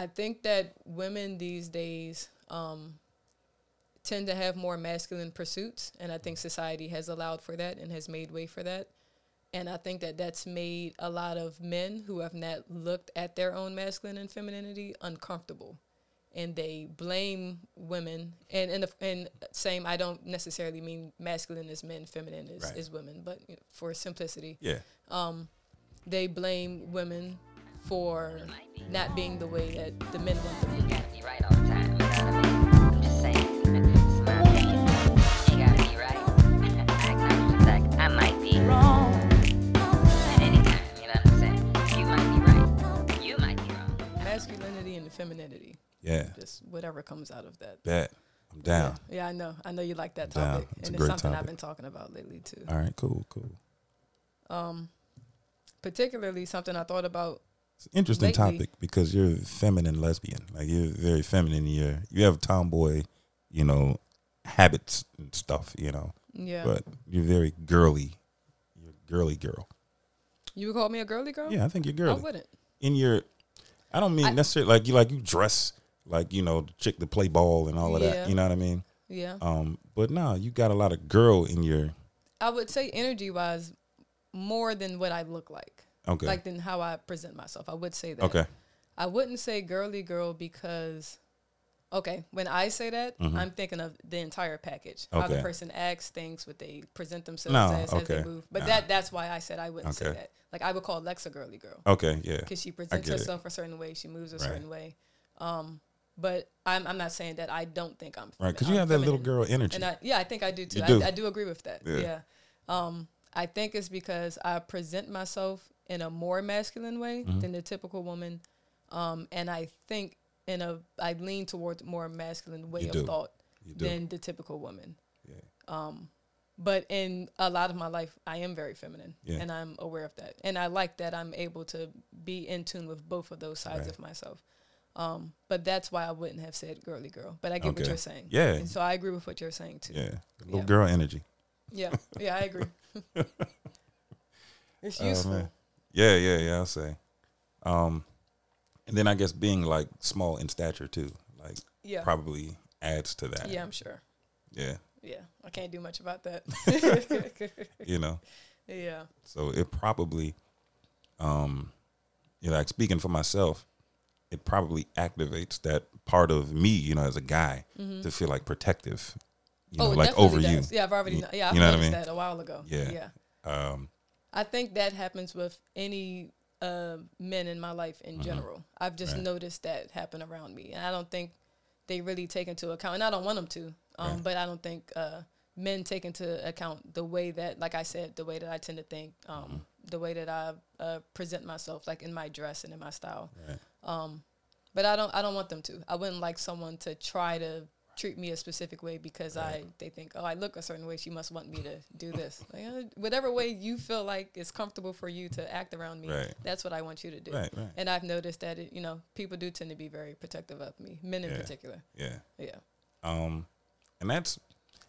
I think that women these days um, tend to have more masculine pursuits, and I think society has allowed for that and has made way for that. And I think that that's made a lot of men who have not looked at their own masculine and femininity uncomfortable, and they blame women. And and, the, and same, I don't necessarily mean masculine is men, feminine is, Right. is women, but you know, for simplicity, Yeah. they blame women for not being the way that the men want them to be. gotta be right all the time. You know what I mean? I'm just saying. It's my opinion. You gotta be right. Acknowledge that I might be wrong at any time. You know what I'm saying? You might be right. You might be wrong. Masculinity and femininity, Yeah. just whatever comes out of that. Bet. I'm down. Yeah, I know. I know you like that Down. topic, It's a and it's great something I've been talking about lately too. All right. Cool. Cool. Um particularly something I thought about. It's an interesting Lately- topic because you're a feminine lesbian. Like you're very feminine. You're you have tomboy, you know, habits and stuff. You know, Yeah, but you're very girly. You're a girly girl. you would call me a girly girl? Yeah, I think you're girl. I wouldn't. In your, I don't mean I- necessarily like you like you dress like you know the chick to play ball and all of Yeah. that. You know what I mean? Yeah, Um, but no, you got a lot of girl in your. I would say energy wise, more than what I look like, Okay. like than how I present myself. I would say that. okay. I wouldn't say girly girl because, okay, when I say that, I'm thinking of the entire package. How the Mm-hmm. Person acts, thinks, what they present themselves No, as, as they move. But Nah. that that's why I said I wouldn't say that. Like I would call Lex a girly girl Okay. Yeah. because she presents get it. herself a certain way, she moves a Right. certain way. Um, but I'm I'm not saying that I don't think I'm Right. Because you have that little girl energy. And I, yeah, I think I do too. Do. I, I do agree with that. Yeah. Yeah. Um, I think it's because I present myself in a more masculine way Mm-hmm. than the typical woman. Um, and I think in a, I lean towards more masculine way You of do. thought You do. than the typical woman. yeah. Um, But in a lot of my life, I am very feminine, Yeah. and I'm aware of that. And I like that I'm able to be in tune with both of those sides Right. of myself. Um, but that's why I wouldn't have said girly girl. But I get what you're saying. Yeah. And so I agree with what you're saying too. Yeah. Little Yeah. girl energy. Yeah, yeah, I agree. it's Oh, useful. man. Yeah, yeah, yeah. I'll say. Um, and then I guess being like small in stature too, like yeah, probably adds to that. yeah, I'm sure. Yeah. Yeah, I can't do much about that. You know. yeah, So it probably, um, you know, like speaking for myself, it probably activates that part of me, you know, as a guy, to feel like protective, you know, Mm-hmm. oh, it like over does. you. Yeah, I've already. You- Yeah, I've you know what I mean? that a while ago. Yeah. yeah. Um, I think that happens with any uh, men in my life in general. I've just Mm-hmm. Right. noticed that happen around me, and I don't think they really take into account. And I don't want them to, um, Right. but I don't think uh, men take into account the way that, like I said, the way that I tend to think, um, Mm-hmm. the way that I uh, present myself, like in my dress and in my style. right. But I don't. I don't want them to. I wouldn't like someone to try to treat me a specific way because I they think oh I look a certain way she must want me to do this like, uh, whatever way you feel like is comfortable for you to act around me Right. that's what I want you to do Right, right. and I've noticed that it, you know people do tend to be very protective of me men in Yeah. particular Yeah. yeah Um, and that's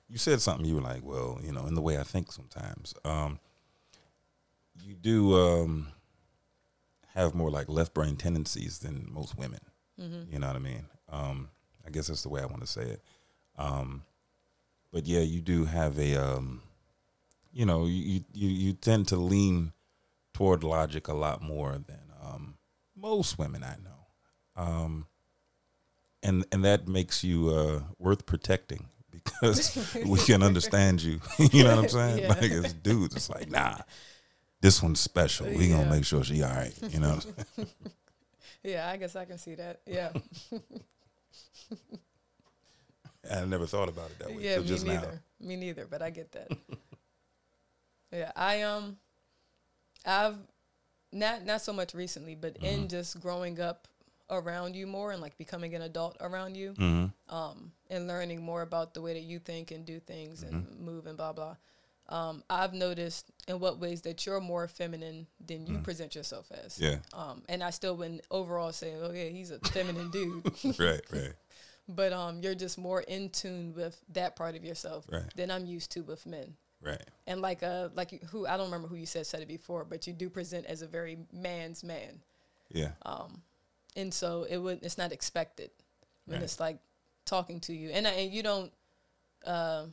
you said something. You were like, well, you know, in the way I think sometimes. Um, you do um, have more like left brain tendencies than most women. You know what I mean? Um, I guess that's the way I want to say it. Um, but yeah, you do have a, um, you know, you, you you tend to lean toward logic a lot more than um, most women I know. Um, and and that makes you uh, worth protecting because we can understand you. you know what I'm saying? Yeah. Like as dudes, it's like nah, this one's special. We Yeah. gonna make sure she all right. You know. yeah I guess I can see that yeah I never thought about it that way. yeah me just now. neither me neither but I get that yeah I um I've not not so much recently but Mm-hmm. in just growing up around you more and like becoming an adult around you Mm-hmm. um, and learning more about the way that you think and do things and Mm-hmm. move and blah blah. Um, I've noticed in what ways that you're more feminine than you present yourself as. Mm. Yeah. Um, and I still wouldn't overall say, oh yeah, he's a feminine dude. right. Right. but um, you're just more in tune with that part of yourself Right. than I'm used to with men. Right. And like uh, like you- who I don't remember who you said said it before, but you do present as a very man's man. Yeah. Um, and so it would it's not expected when Right. it's like talking to you, and I- and you don't uh,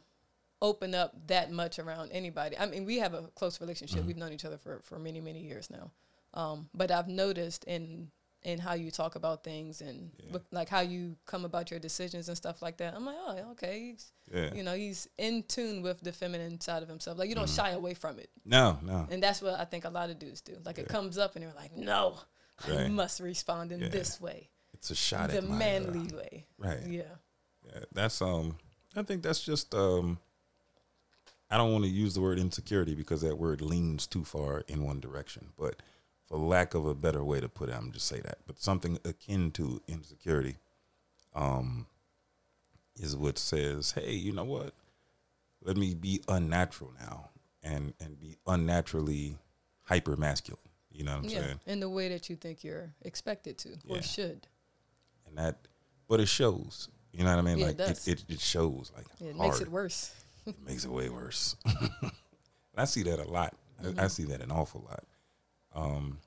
open up that much around anybody. I mean, we have a close relationship. We've known each other for for many many years now, um, but I've noticed in in how you talk about things and Yeah. look, like how you come about your decisions and stuff like that. I'm like, oh, okay, he's, Yeah. you know, he's in tune with the feminine side of himself. Like you don't shy away from it. No, no. And that's what I think a lot of dudes do. Like it comes up and they're like, no, I must respond in Yeah. this way, It's a shot the at my, uh, manly way. right. Yeah. Yeah, that's um. I think that's just um. I don't want to use the word insecurity because that word leans too far in one direction. But for lack of a better way to put it, I'm just say that. But something akin to insecurity, um, is what says, "Hey, you know what? Let me be unnatural now and and be unnaturally hyper masculine." You know what I'm yeah. saying? In the way that you think you're expected to or should. And that, but it shows. You know what I mean? Yeah, it like does. it, it, it shows. Like It makes it worse. It makes it way worse. I see that a lot. I- Mm-hmm. I, see that an awful lot. Um,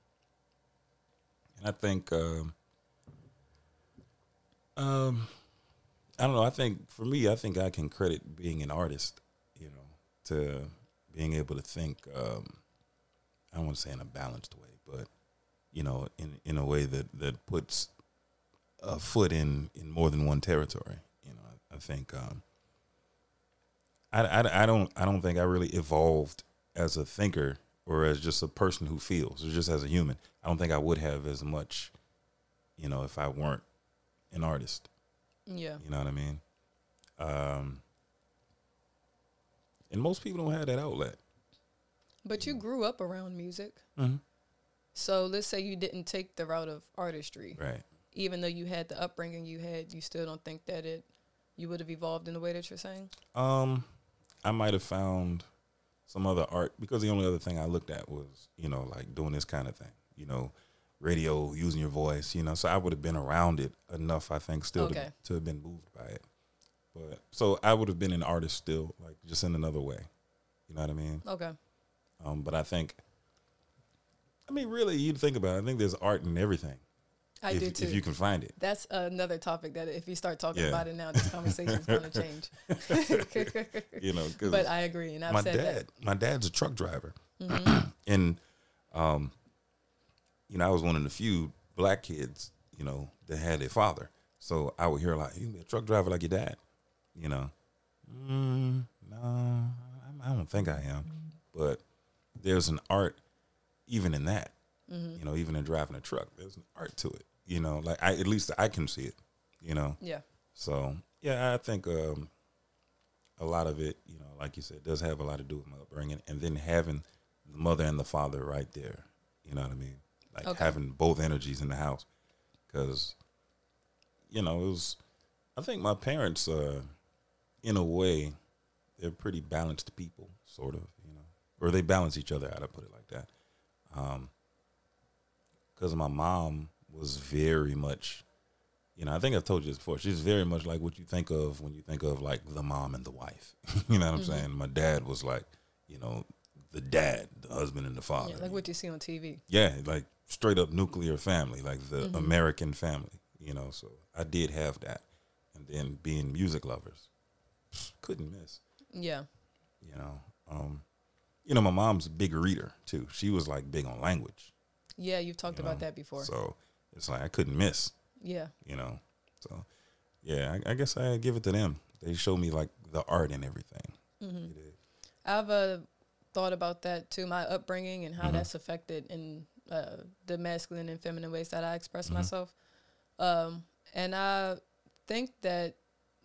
and I think, um, um, I don't know. I think for me, I think I can credit being an artist, you know, to being able to think. Um, I don't want to say in a balanced way, but you know, in in a way that that puts a foot in in more than one territory. You know, I think. Um, I, I, I don't I don't think I really evolved as a thinker or as just a person who feels or just as a human. I don't think I would have as much, you know, if I weren't an artist. Yeah. You know what I mean? Um, and most people don't have that outlet. But you grew up around music. Mm-hmm. So let's say you didn't take the route of artistry. Right. Even though you had the upbringing you had, you still don't think that it you would have evolved in the way that you're saying? Um, I might have found some other art because the only other thing I looked at was, you know, like doing this kind of thing, you know, radio, using your voice, you know. So I would have been around it enough, I think, still Okay. to, to have been moved by it. But so I would have been an artist still, like just in another way. You know what I mean? Okay. Um, but I think, I mean, really, you think about it. I think there's art in everything. I if, do too. If you can find it. That's another topic that if you start talking Yeah. about it now, this conversation is going to change. You know, but I agree, and I've my said dad, that. my dad's a truck driver, Mm-hmm. and um, you know, I was one of the few black kids, you know, that had a father. So I would hear like, "You can be a truck driver like your dad," you know. Mm, no, I- I don't think I am, but there's an art even in that. Mm-hmm. You know, even in driving a truck, there's an art to it. You know, like I at least I can see it. You know, Yeah. so yeah, I think um, a lot of it, you know, like you said, does have a lot to do with my upbringing, and then having the mother and the father right there. You know what I mean? Like Okay. having both energies in the house, because you know it was. I think my parents, uh, in a way, they're pretty balanced people, sort of. You know, or they balance each other out. I put it like that. Um, because my mom was very much you know, I think I've told you this before. She's very much like what you think of when you think of like the mom and the wife. you know what I'm saying? My dad was like, you know, the dad, the husband and the father. yeah. Like what you see on TV. Yeah, like straight up nuclear family, like the Mm-hmm. American family, you know. So I did have that. And then being music lovers, couldn't miss, Yeah. you know. Um, you know, my mom's a big reader too. She was like big on language. Yeah, you've talked you about know. that before. So it's like I couldn't miss. yeah. you know. So, yeah, I, I guess I give it to them. They show me like the art and everything. Mm-hmm. I've uh, thought about that too, my upbringing and how Mhm. that's affected in uh, the masculine and feminine ways that I express Mhm. myself. Um, and I think that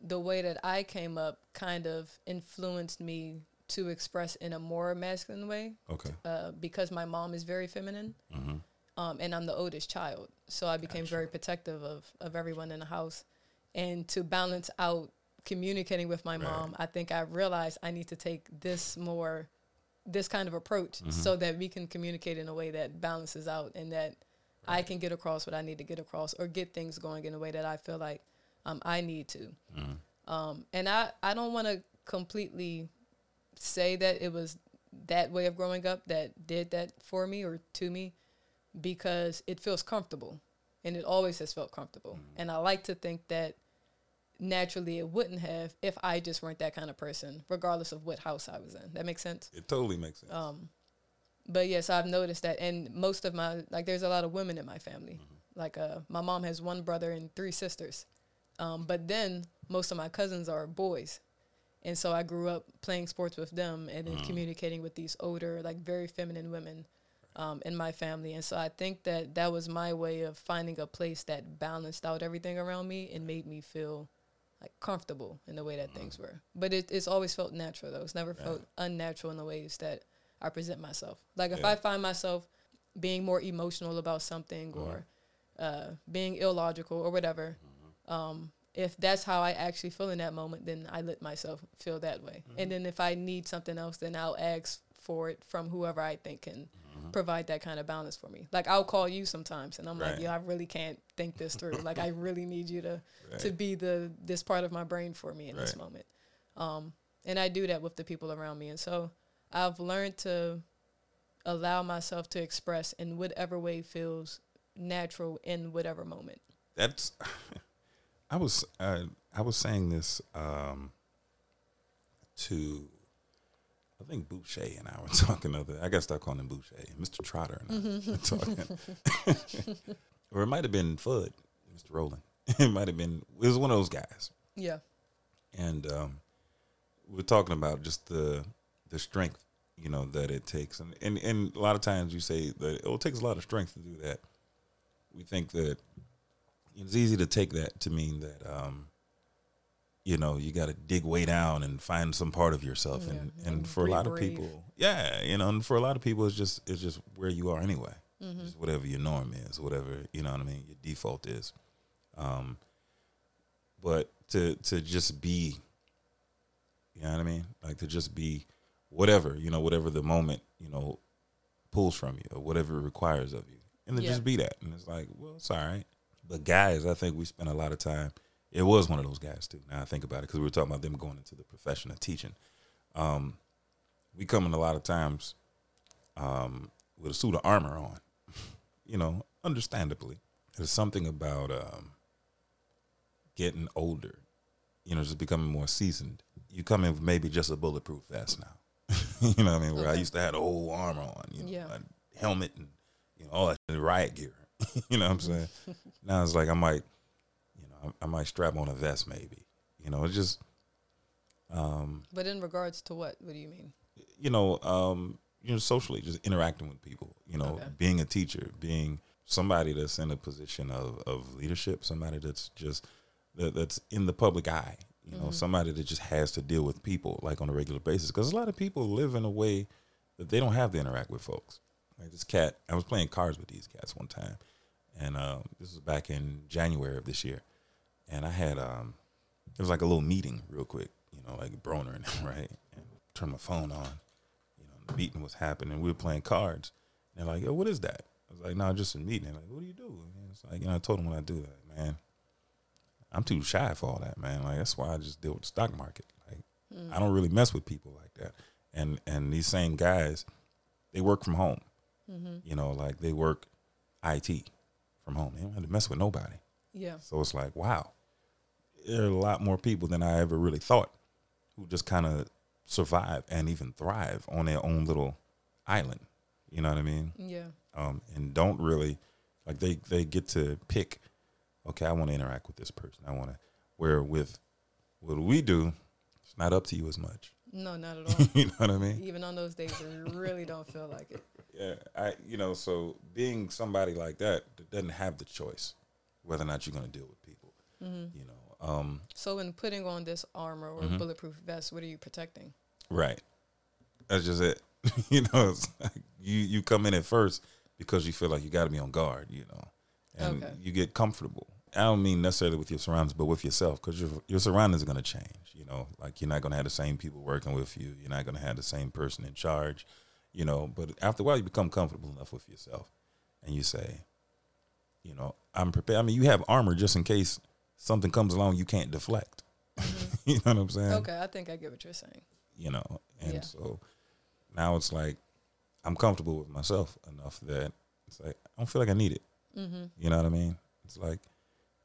the way that I came up kind of influenced me to express in a more masculine way Okay. uh, because my mom is very feminine. Um, and I'm the oldest child, so I became Gotcha. very protective of of everyone in the house. And to balance out communicating with my Right. mom, I think I realized I need to take this more, this kind of approach, Mhm. so that we can communicate in a way that balances out and that I can get across what I need to get across or get things going in a way that I feel like um, I need to. hmm Um, and I, I don't want to completely say that it was that way of growing up that did that for me or to me because it feels comfortable and it always has felt comfortable. And I like to think that naturally it wouldn't have if I just weren't that kind of person, regardless of what house I was in. That makes sense. It totally makes sense. Um, but yes, I've noticed that, and most of my like, there's a lot of women in my family. Like, uh, my mom has one brother and three sisters, um, but then most of my cousins are boys, and so I grew up playing sports with them and then communicating with these older, like very feminine women um, in my family. And so I think that that was my way of finding a place that balanced out everything around me and made me feel like comfortable in the way that things were. But it, it's always felt natural though. It's never felt unnatural in the ways that I present myself. Like if Yeah. I find myself being more emotional about something or uh, being illogical or whatever, um, if that's how I actually feel in that moment, then I let myself feel that way. And then if I need something else, then I'll ask for it from whoever I think can provide that kind of balance for me. Like I'll call you sometimes, and I'm like, Right. yo, I really can't think this through. like I really need you to to be the this part of my brain for me in this moment. Um, and I do that with the people around me, and so I've learned to allow myself to express in whatever way feels natural in whatever moment. That's. I was uh, I was saying this um, to I think Boucher and I were talking the other. I got to start calling him Boucher, Mr. Trotter and I were talking, or it might have been Fudd, Mr. Rowland. It might have been. It was one of those guys, Yeah. and um, we're talking about just the the strength, you know, that it takes, and and and a lot of times you say that oh, it takes a lot of strength to do that. We think that it's easy to take that to mean that um, you know you got to dig way down and find some part of yourself, and Yeah, and and for a lot of people, yeah, you know, and for a lot of people, it's just it's just where you are anyway, Mm-hmm. just whatever your norm is, whatever you know what I mean, your default is. Um, but to to just be, you know what I mean, like to just be whatever you know, whatever the moment you know pulls from you or whatever it requires of you, and to Yeah. just be that. And it's like, well, it's all right. But guys, I think we spend a lot of time. It was one of those guys too. Now I think about it because we were talking about them going into the profession of teaching. Um, we come in a lot of times um, with a suit of armor on, you know, understandably. There's something about um, getting older, you know, just becoming more seasoned. You come in with maybe just a bulletproof vest now. you know what I mean? Where I used to have the whole armor on, you know, Yeah. a helmet and you know all that riot gear. you know what I'm saying? now it's like I might, you know, I, might strap on a vest maybe. You know, it's just, um, But in regards to what? What do you mean? you know, um, you know, socially, just interacting with people. You know, Okay. being a teacher, being somebody that's in a position of, of leadership, somebody that's just that, that's in the public eye. You know, somebody that just has to deal with people like on a regular basis. Because a lot of people live in a way that they don't have to interact with folks. Like this cat, I was playing cards with these cats one time, and um, this was back in January of this year, and I had um, it was like a little meeting real quick, you know, like Broner and them, right, and turn my phone on, you know, the meeting was happening. We were playing cards. And they're like, "Yo, what is that?" I was like, "No, just a meeting." They're like, "What do you do?" And it's like, you know, I told them what I do. Like, man, I'm too shy for all that, man. Like that's why I just deal with the stock market. Like I don't really mess with people like that. And and these same guys, they work from home. You know, like they work IT from home. They don't have to mess with nobody. Yeah. So it's like, wow, there are a lot more people than I ever really thought who just kind of survive and even thrive on their own little island. You know what I mean? Yeah. Um, and don't really like they they get to pick. Okay, I want to interact with this person. I want to. Where with what we do, it's not up to you as much. No, not at all. you know what I mean? Even on those days, it really don't feel like it. Yeah, I you know so being somebody like that that doesn't have the choice whether or not you're going to deal with people. You know, um, So, in putting on this armor or Mm-hmm. bulletproof vest, what are you protecting? Right. That's just it. you know, it's like you you come in at first because you feel like you got to be on guard. You know, and Okay. you get comfortable. I don't mean necessarily with your surroundings, but with yourself, because your your surroundings are going to change. You know, like you're not going to have the same people working with you. You're not going to have the same person in charge. You know, but after a while, you become comfortable enough with yourself, and you say, you know, I'm prepared. I mean, you have armor just in case something comes along you can't deflect. you know what I'm saying? Okay, I think I get what you're saying. you know. And Yeah. so now it's like I'm comfortable with myself enough that it's like I don't feel like I need it. Mm-hmm. You know what I mean? It's like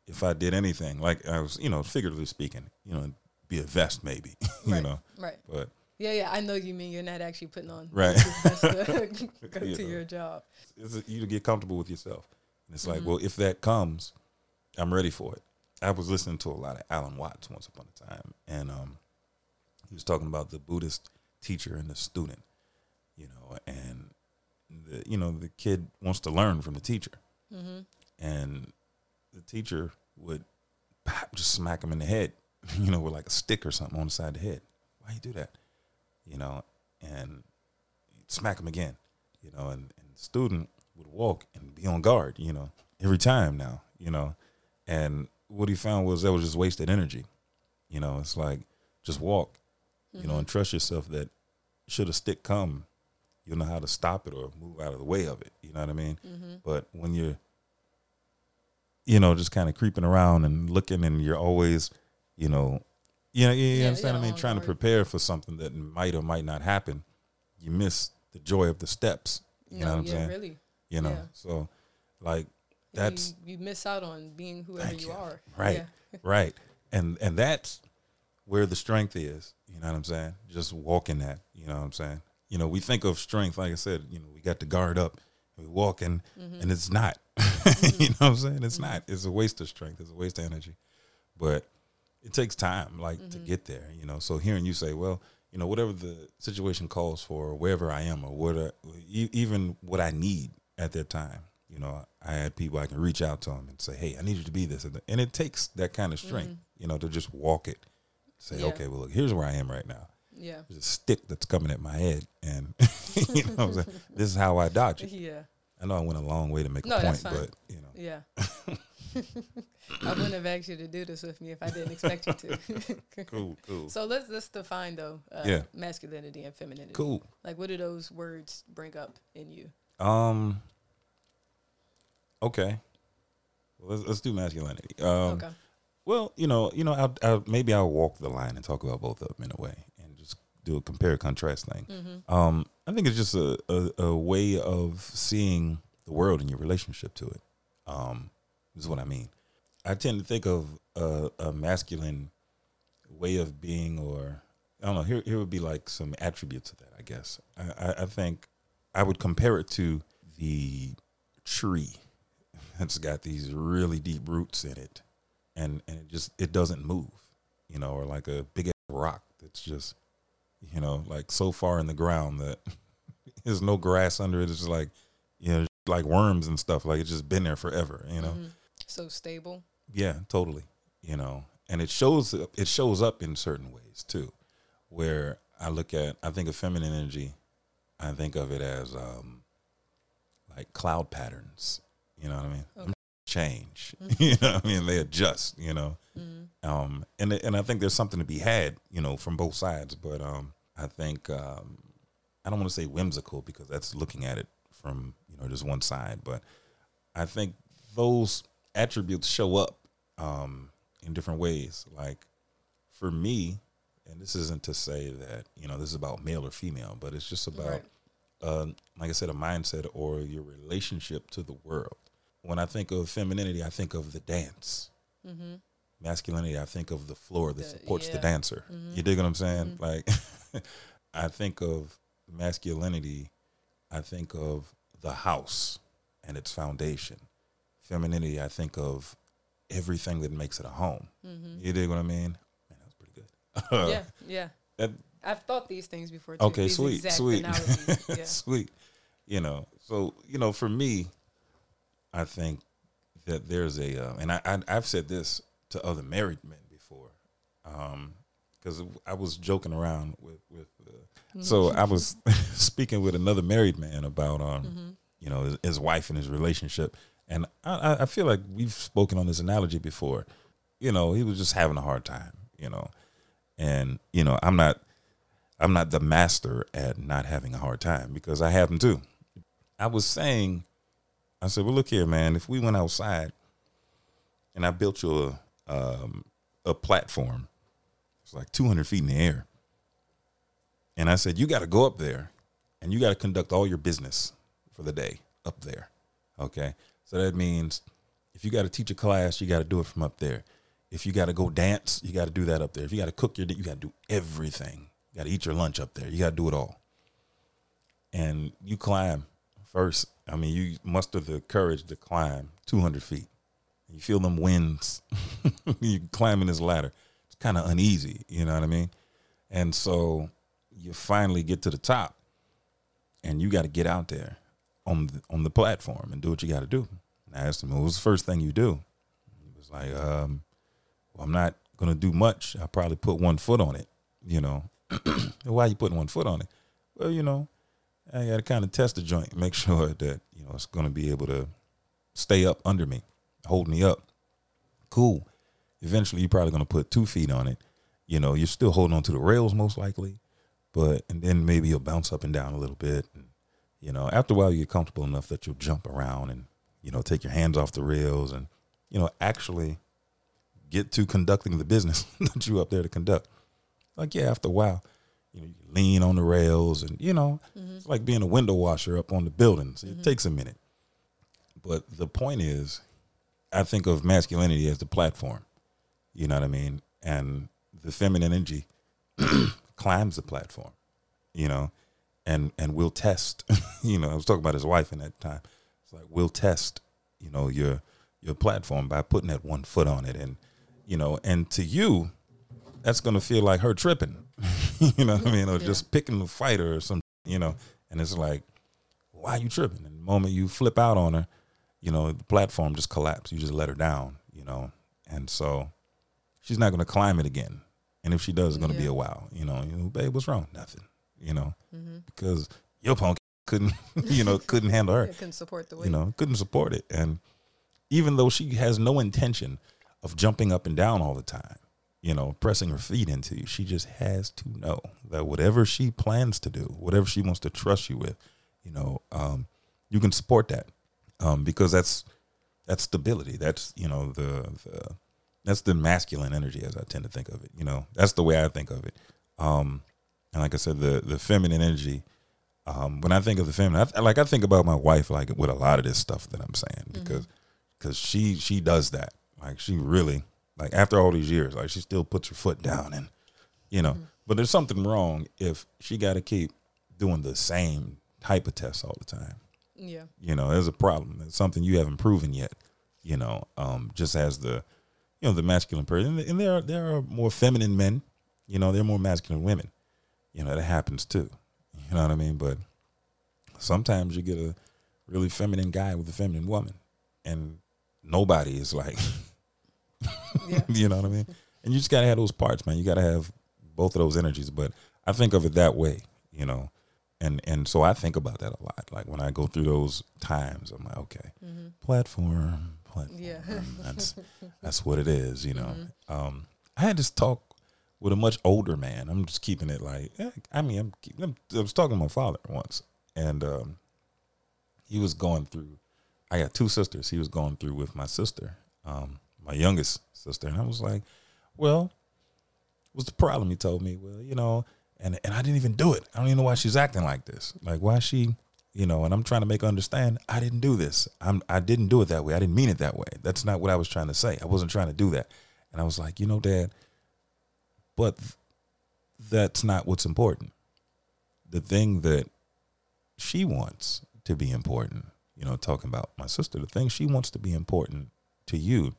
if I did anything, like I was, you know, figuratively speaking, you know, be a vest maybe, you Right. know, Right. but Yeah, yeah. I know you mean you're not actually putting on Right. to go You to know. your job. it's you get comfortable with yourself. And it's Mm-hmm. like, well, if that comes, I'm ready for it. I was listening to a lot of Alan Watts once upon a time, and um, he was talking about the Buddhist teacher and the student, you know, and the you know the kid wants to learn from the teacher, Mm-hmm. and the teacher would just smack him in the head, you know, with like a stick or something on the side of the head. Why you do that? You know, and smack him again, you know, and, and the student would walk and be on guard, you know, every time now, you know, and what he found was that was just wasted energy. You know, it's like just walk, you know, and trust yourself that should a stick come, you'll know how to stop it or move out of the way of it. You know what I mean? Mm-hmm. But when you're, you know, just kind of creeping around and looking, and you're always, you know, you know, you, you Yeah, understand? I mean, trying to prepare for something that might or might not happen, you miss the joy of the steps. You know no, what I'm yeah, saying? really. You know, yeah. so like that's you, you miss out on being whoever you, you. are. Right. Yeah. right, and and that's where the strength is. You know what I'm saying? Just walking that. You know what I'm saying? You know, we think of strength, like I said. You know, we got the guard up, we walking, Mm-hmm. and it's not. you know what I'm saying? It's not. It's a waste of strength. It's a waste of energy, but it takes time, like to Mm-hmm. get there. You know, so hearing you say, well. You know, whatever the situation calls for, or wherever I am, or what, I- e- even what I need at that time. You know, I had people I can reach out to them and say, "Hey, I need you to be this," and and it takes that kind of strength, you know, to just walk it. Say, Mm-hmm. Yeah. "Okay, well, look, here's where I am right now. Yeah. There's a stick that's coming at my head, and you know, what I'm saying? this is how I dodge it." Yeah. I know I went a long way to make No, a point, but you know, Yeah. I wouldn't have asked you to do this with me if I didn't expect you to. cool, cool, so let's let's define though uh, Yeah. masculinity and femininity. cool. Like what do those words bring up in you? Um. Okay. Well, let's let's do masculinity. Um, okay. Well, you know, you know, I'll, I'll, maybe I'll walk the line and talk about both of them in a way, and just do a compare contrast thing. Mm-hmm. Um, I think it's just a, a, a way of seeing the world and your relationship to it. Um, is what I mean. I tend to think of a, a masculine way of being, or I don't know. Here, here would be like some attributes of that. I guess I, I, I think I would compare it to the tree that's got these really deep roots in it, and and it just it doesn't move, you know, or like a big rock that's just you know, like so far in the ground that there's no grass under it. It's just like, you know, like worms and stuff. Like it's just been there forever, you know? Mhm. So stable. Yeah, totally. You know, and it shows up, it shows up in certain ways too, where I look at, I think of feminine energy, I think of it as um, like cloud patterns. You know what I mean? Okay. Change. you know what I mean? They adjust. You know, Mm-hmm. um, and and I think there's something to be had, you know, from both sides. But um, I think um, I don't want to say whimsical because that's looking at it from you know just one side. But I think those attributes show up um, in different ways. Like for me, and this isn't to say that you know this is about male or female, but it's just about Right. uh, like I said, a mindset or your relationship to the world. When I think of femininity, I think of the dance Mm-hmm. masculinity, I think of the floor that The- supports the yeah. dancer. Mhm. You dig what I'm saying? Like, I think of masculinity, I think of the house and its foundation. Femininity, I think of everything that makes it a home. Mm-hmm. You dig what I mean? Man, that was pretty good. yeah, yeah. That, I've thought these things before. Too. okay, sweet, sweet. Yeah. sweet. You know, so you know, for me, I think that there's a, uh, and I, I I've said this to other married men before, because I was joking around with with. Uh, so I was speaking with another married man about um, Mm-hmm. you know, his, his wife and his relationship, and I, I- I feel like we've spoken on this analogy before. You know, he was just having a hard time. You know, and you know, I'm not. I'm not the master at not having a hard time because I have them too. I was saying, I said, well, look here, man. If we went outside and I built you a um, a platform, it's like 200 feet in the air, and I said, you got to go up there and you got to conduct all your business for the day up there. Okay, so that means If you got to teach a class, you got to do it from up there. If you got to go dance, you got to do that up there. If you got to cook your, you got to do everything. You got to eat your lunch up there. You got to do it all. And you climb first. I mean, you muster the courage to climb 200 feet. You feel them winds. you climbing this ladder. It's kind of uneasy. You know what I mean? And so you finally get to the top, and you got to get out there on the, on the platform and do what you got to do. And I asked him, "What was the first thing you do?" He was like, um, "Well, I'm not gonna do much. I probably put one foot on it. You know, why are you putting one foot on it? Well, you know, I got to kind of test the joint, make sure that you know it's gonna be able to stay up under me, hold me up. Cool. Eventually, you're probably gonna put two feet on it. You know, you're still holding on to the rails most likely, but and then maybe you'll bounce up and down a little bit. And, you know, after a while, you get comfortable enough that you'll jump around and you know take your hands off the rails and you know actually get to conducting the business that you up there to conduct. Like yeah, after a while, you know, you lean on the rails and you know, mm-hmm. it's like being a window washer up on the buildings. It mm-hmm. takes a minute. But the point is, I think of masculinity as the platform. You know what I mean? And the feminine energy climbs the platform, you know, and and we'll test. you know, I was talking about his wife in that time. It's like we'll test, you know, your your platform by putting that one foot on it, and you know, and to you, that's gonna feel like her tripping. you know what I mean? Or just picking the fighter or some, you know, and it's like, why you tripping? And the moment you flip out on her, you know, the platform just collapsed. You just let her down, you know, and so she's not gonna climb it again. And if she does, it's gonna be a while. You know, you know, babe, what's wrong? Nothing. You know, mm-hmm. because your punk couldn't, you know, couldn't handle her couldn't support the weight. you know, couldn't support it. And even though she has no intention of jumping up and down all the time, you know, pressing her feet into you, she just has to know that whatever she plans to do, whatever she wants to trust you with, you know, um, you can support that um, because that's that's stability. That's you know the, the that's the masculine energy as I tend to think of it. You know, that's the way I think of it. Um, and like I said, the the feminine energy um, when I think of the feminine, I, like I think about my wife, like with a lot of this stuff that I'm saying, because because she she does that, like she really like after all these years, like she still puts her foot down, and you know, but there's something wrong if she got to keep doing the same type of tests all the time. Yeah. You know, there's a problem. It's something you haven't proven yet. You know, um, just as the you know the masculine person, and there are there are more feminine men. You know, there are more masculine women. You know, that happens too. You know what I mean? But sometimes you get a really feminine guy with a feminine woman, and nobody is like, Yeah. you know what I mean? And you just gotta have those parts, man. You gotta have both of those energies. But I think of it that way, you know. And and so I think about that a lot. Like when I go through those times, I'm like, okay, platform, platform. Yeah. that's that's what it is, you know. Um, I had this talk with a much older man. I'm just keeping it like, eh, I mean, I'm, I'm I was talking to my father once, and um, he was going through. I got two sisters. He was going through with my sister, um, my youngest sister, and I was like, well, what's the problem? He told me, well, you know, and and I didn't even do it. I don't even know why she's acting like this. Like why she, you know, and I'm trying to make her understand I didn't do this. I'm I didn't do it that way. I didn't mean it that way. That's not what I was trying to say. I wasn't trying to do that. And I was like, you know, Dad, but that's not what's important. The thing that she wants to be important, you know, talking about my sister, the thing she wants to be important to you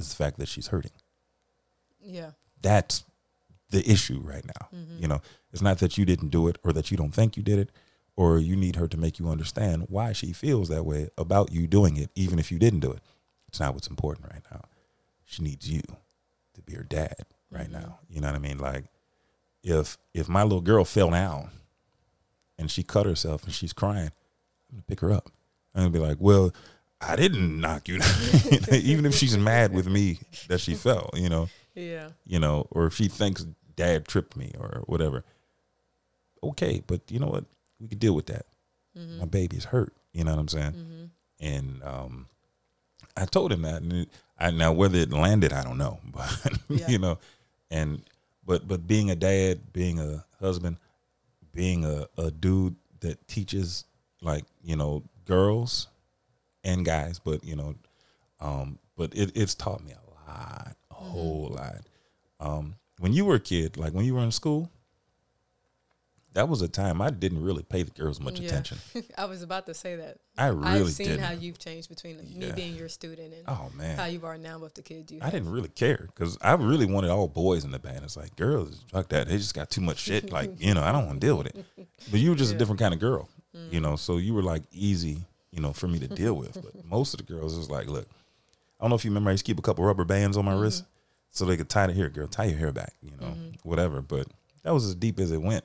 is the fact that she's hurting Yeah. that's the issue right now. Mm-hmm. You know, it's not that you didn't do it or that you don't think you did it or you need her to make you understand why she feels that way about you doing it, even if you didn't do it. It's not what's important right now. She needs you to be her dad right mm-hmm. now. You know what I mean? Like if if my little girl fell down and she cut herself and she's crying, I'm gonna pick her up. I'm gonna be like, well, I didn't knock you down. even if she's mad with me that she fell, you know Yeah. you know, or if she thinks dad tripped me or whatever. Okay, but you know what? We could deal with that. My baby's hurt. You know what I'm saying? And um, I told him that, and it, I, now whether it landed, I don't know. But Yeah. you know, and but but being a dad, being a husband, being a, a dude that teaches like you know girls and guys, but you know, Um, but it, it's taught me a lot, a whole lot. Um, when you were a kid, like when you were in school, that was a time I didn't really pay the girls much Yeah. attention. I was about to say that. I really I've seen didn't. how you've changed between me being your student and oh man, how you are now with the kids you I have. didn't really care because I really wanted all boys in the band. It's like girls, fuck that. They just got too much shit. Like you know, I don't want to deal with it. But you were just a different kind of girl, Mm. you know. So you were like easy, you know, for me to deal with. But most of the girls was like, look, I don't know if you remember, I used to keep a couple rubber bands on my Mm-hmm. wrist so they could tie the hair. Girl, tie your hair back, you know, whatever. But that was as deep as it went.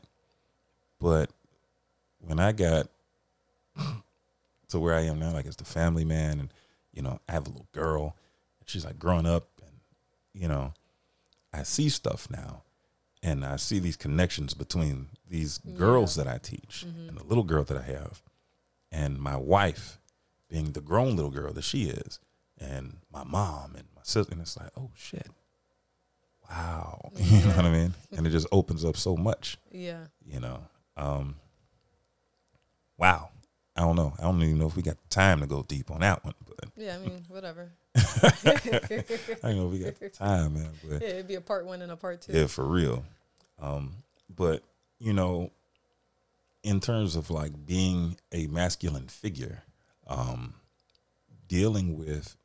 But when I got to where I am now, like as the family man, and you know, I have a little girl, and she's like growing up, and you know, I see stuff now, and I see these connections between these girls that I teach and the little girl that I have, and my wife being the grown little girl that she is, and my mom and my sister, and it's like, oh shit, wow, you know what I mean? And it just opens up so much Yeah. you know. Um, wow. I don't know. I don't even know if we got time to go deep on that one, but Yeah, I mean, whatever. I don't know if we got time, man. But Yeah, it'd be a part one and a part two. yeah, for real. Um, but you know, in terms of like being a masculine figure, um, dealing with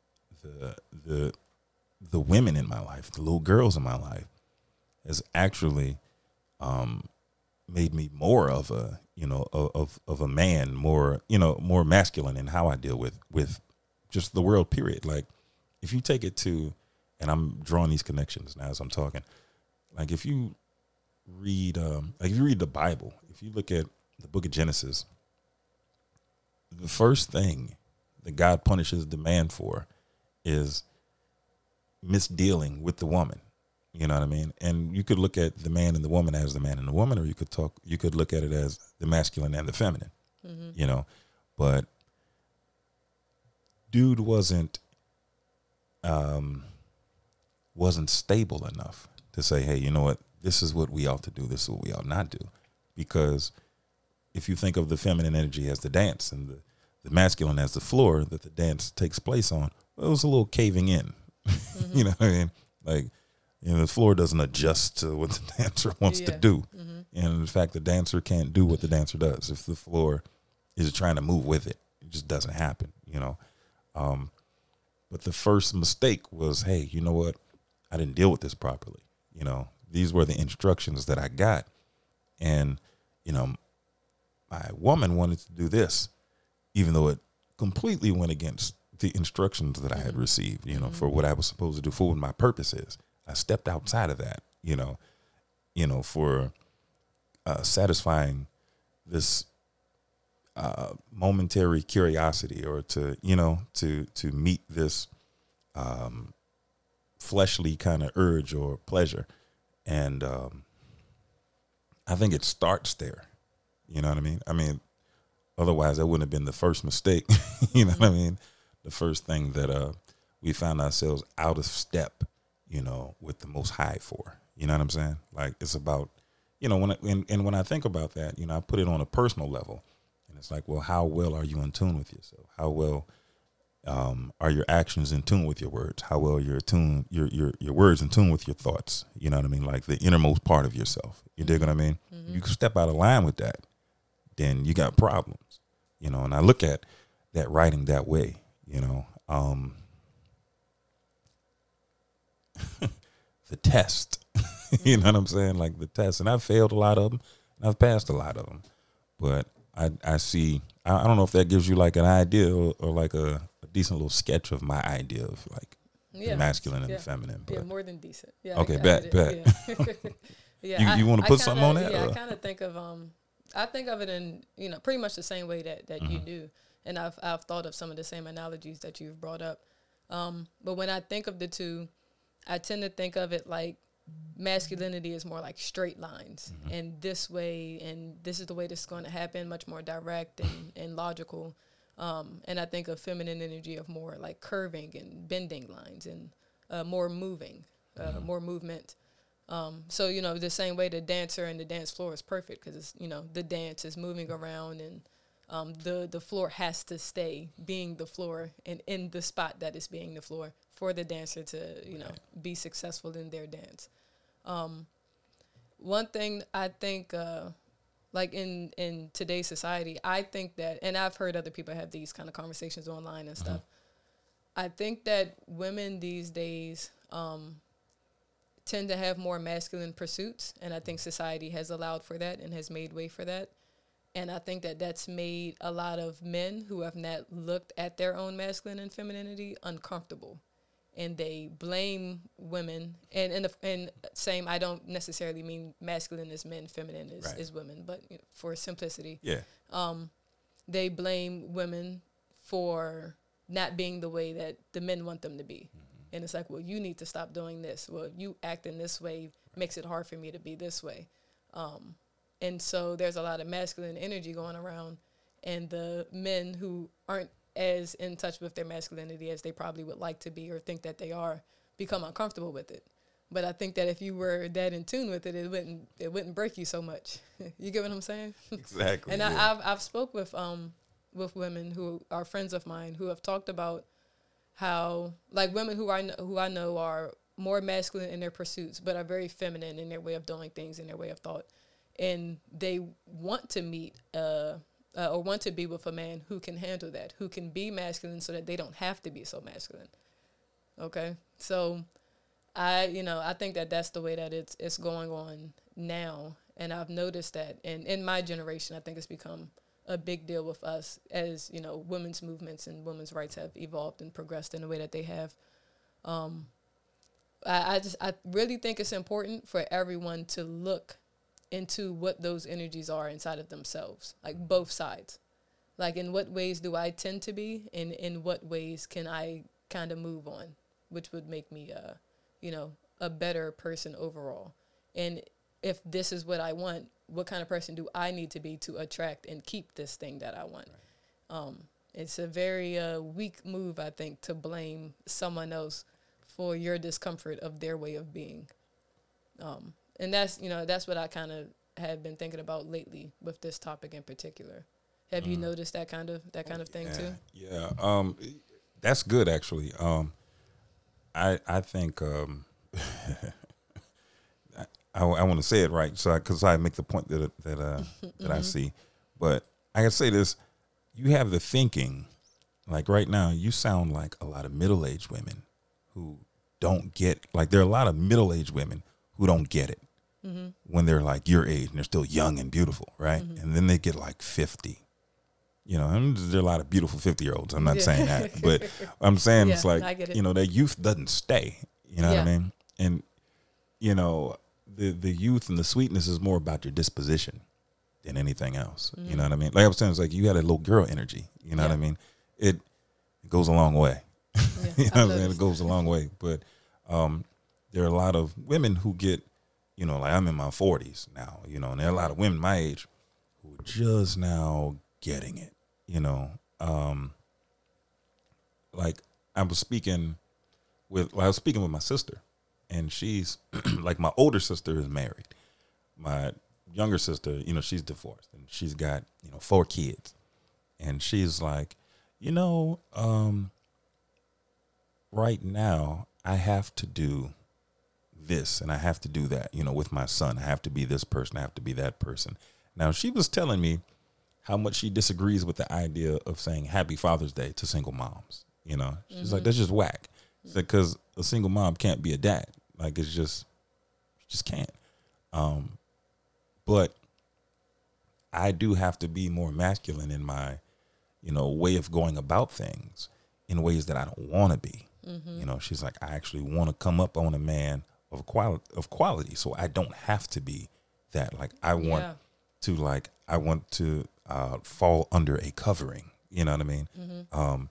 the the the women in my life, the little girls in my life, has actually um, made me more of a you know of of a man, more you know more masculine in how I deal with with just the world. Period. Like if you take it to, and I'm drawing these connections now as I'm talking. Like if you read, um, like if you read the Bible, if you look at the Book of Genesis, the first thing that God punishes the man for is misdealing with the woman. You know what I mean? And you could look at the man and the woman as the man and the woman, or you could talk, you could look at it as the masculine and the feminine. You know, but dude wasn't um wasn't stable enough to say, hey, you know what, this is what we ought to do, this is what we ought not do, because if you think of the feminine energy as the dance and the, the masculine as the floor that the dance takes place on, well, it was a little caving in. you know what I mean? Like, you know, the floor doesn't adjust to what the dancer wants to Yeah. do. And in fact, the dancer can't do what the dancer does if the floor is trying to move with it. It just doesn't happen, you know. Um, but the first mistake was, hey, you know what? I didn't deal with this properly. You know, these were the instructions that I got. And, you know, my woman wanted to do this, even though it completely went against the instructions that I had received, you know, for what I was supposed to do, for what my purpose is. I stepped outside of that, you know, you know, for uh, satisfying this uh, momentary curiosity or to, you know, to to meet this um, fleshly kind of urge or pleasure. And um, I think it starts there. You know what I mean? I mean, otherwise that wouldn't have been the first mistake. you know what I mean? The first thing that uh, we found ourselves out of step, you know, with the most high for. You know what I'm saying? Like it's about, you know, when I, and, and when I think about that, you know, I put it on a personal level, and it's like, well, how well are you in tune with yourself? How well um, are your actions in tune with your words? How well your tune your your your words in tune with your thoughts? You know what I mean? Like the innermost part of yourself. You dig what I mean? You step out of line with that, then you got problems. You know, and I look at that writing that way. You know, um, the test. you know what I'm saying? Like the test, and I've failed a lot of them, and I've passed a lot of them. But I I see. I, I don't know if that gives you like an idea or, or like a, a decent little sketch of my idea of like Yeah. the masculine and Yeah. the feminine. But Yeah, more than decent. Yeah. Okay, I bet. Yeah. yeah. You- you wanna put something kinda- on that, Yeah, or? I kind of think of um, I think of it in you know pretty much the same way that that you Mm-hmm. do, and I've I've thought of some of the same analogies that you've brought up. Um, but when I think of the two, I tend to think of it like masculinity is more like straight lines, Mm-hmm. and this way, and this is the way this is going to happen, much more direct and, and logical. Um, and I think of feminine energy of more like curving and bending lines and uh, more moving, uh, more movement. Um, so you know, the same way the dancer and the dance floor is perfect because it's you know the dance is moving around and um, the the floor has to stay being the floor and in the spot that is being the floor for the dancer to you know be successful in their dance. Um, one thing I think, uh, like in in today's society, I think that, and I've heard other people have these kind of conversations online and stuff. I think that women these days um, tend to have more masculine pursuits, and I think society has allowed for that and has made way for that. And I think that that's made a lot of men who have not looked at their own masculine and femininity uncomfortable, and they blame women. And and the, and same, I don't necessarily mean masculine is men, feminine is, Right. is women, but you know, for simplicity, Yeah. Um, they blame women for not being the way that the men want them to be. And it's like, well, you need to stop doing this. Well, you acting this way makes it hard for me to be this way. Um, and so there's a lot of masculine energy going around, and the men who aren't as in touch with their masculinity as they probably would like to be or think that they are become uncomfortable with it. But I think that if you were that in tune with it, it wouldn't it wouldn't break you so much. you get what I'm saying? Exactly. And yeah. I, I've I've spoke with um with women who are friends of mine who have talked about how like women who I kn- who I know are more masculine in their pursuits, but are very feminine in their way of doing things and their way of thought, and they want to meet uh, uh or want to be with a man who can handle that, who can be masculine, so that they don't have to be so masculine. Okay, so I, you know, I think that that's the way that it's it's going on now, and I've noticed that, and in my generation, I think it's become a big deal with us as you know, women's movements and women's rights have evolved and progressed in the way that they have. Um, I, I just I really think it's important for everyone to look into what those energies are inside of themselves, like both sides. Like in what ways do I tend to be, and in what ways can I kind of move on, which would make me uh you know, a better person overall. And if this is what I want, what kind of person do I need to be to attract and keep this thing that I want? Um, it's a very uh, weak move, I think, to blame someone else for your discomfort of their way of being. Um, and that's you know that's what I kind of have been thinking about lately with this topic in particular. Have you noticed that kind of that kind of thing yeah, too? Yeah. Um, that's good actually. Um, I I think um, I, I, want to say it right, so because I, make the point that that uh, mm-hmm. that I mm-hmm. see, but I can say this: you have the thinking, like right now, you sound like a lot of middle aged women who don't get like there are a lot of middle aged women who don't get it mm-hmm. when they're like your age and they're still young and beautiful, right? And then they get like fifty. You know, and there are a lot of beautiful fifty year olds. I'm not Yeah. saying that, but I'm saying it's like it. you know, that youth doesn't stay. You know what I mean? And you know, the the youth and the sweetness is more about your disposition than anything else. You know what I mean? Like I was saying, it's like you had a little girl energy. You know what I Mm-hmm. Mean? It, it goes a long way. Yeah, you know what I'm saying? It goes a long way. But um, there are a lot of women who get, you know, like I'm in my 40s now, you know, and there are a lot of women my age who are just now getting it, you know. Um, like I was speaking with, well, I was speaking with my sister, and she's like my older sister is married. My younger sister, you know, she's divorced and she's got, you know, four kids. And she's like, you know, um, right now I have to do this and I have to do that, you know, with my son. I have to be this person, I have to be that person. Now, she was telling me how much she disagrees with the idea of saying happy Father's Day to single moms. You know, she's like, that's just whack. Because a single mom can't be a dad. Like, it's just, just can't. Um, but I do have to be more masculine in my, you know, way of going about things in ways that I don't want to be. You know, she's like, I actually want to come up on a man of quality of quality, so I don't have to be that. Like, I want Yeah. to like, I want to uh, fall under a covering. You know what I mean? Um,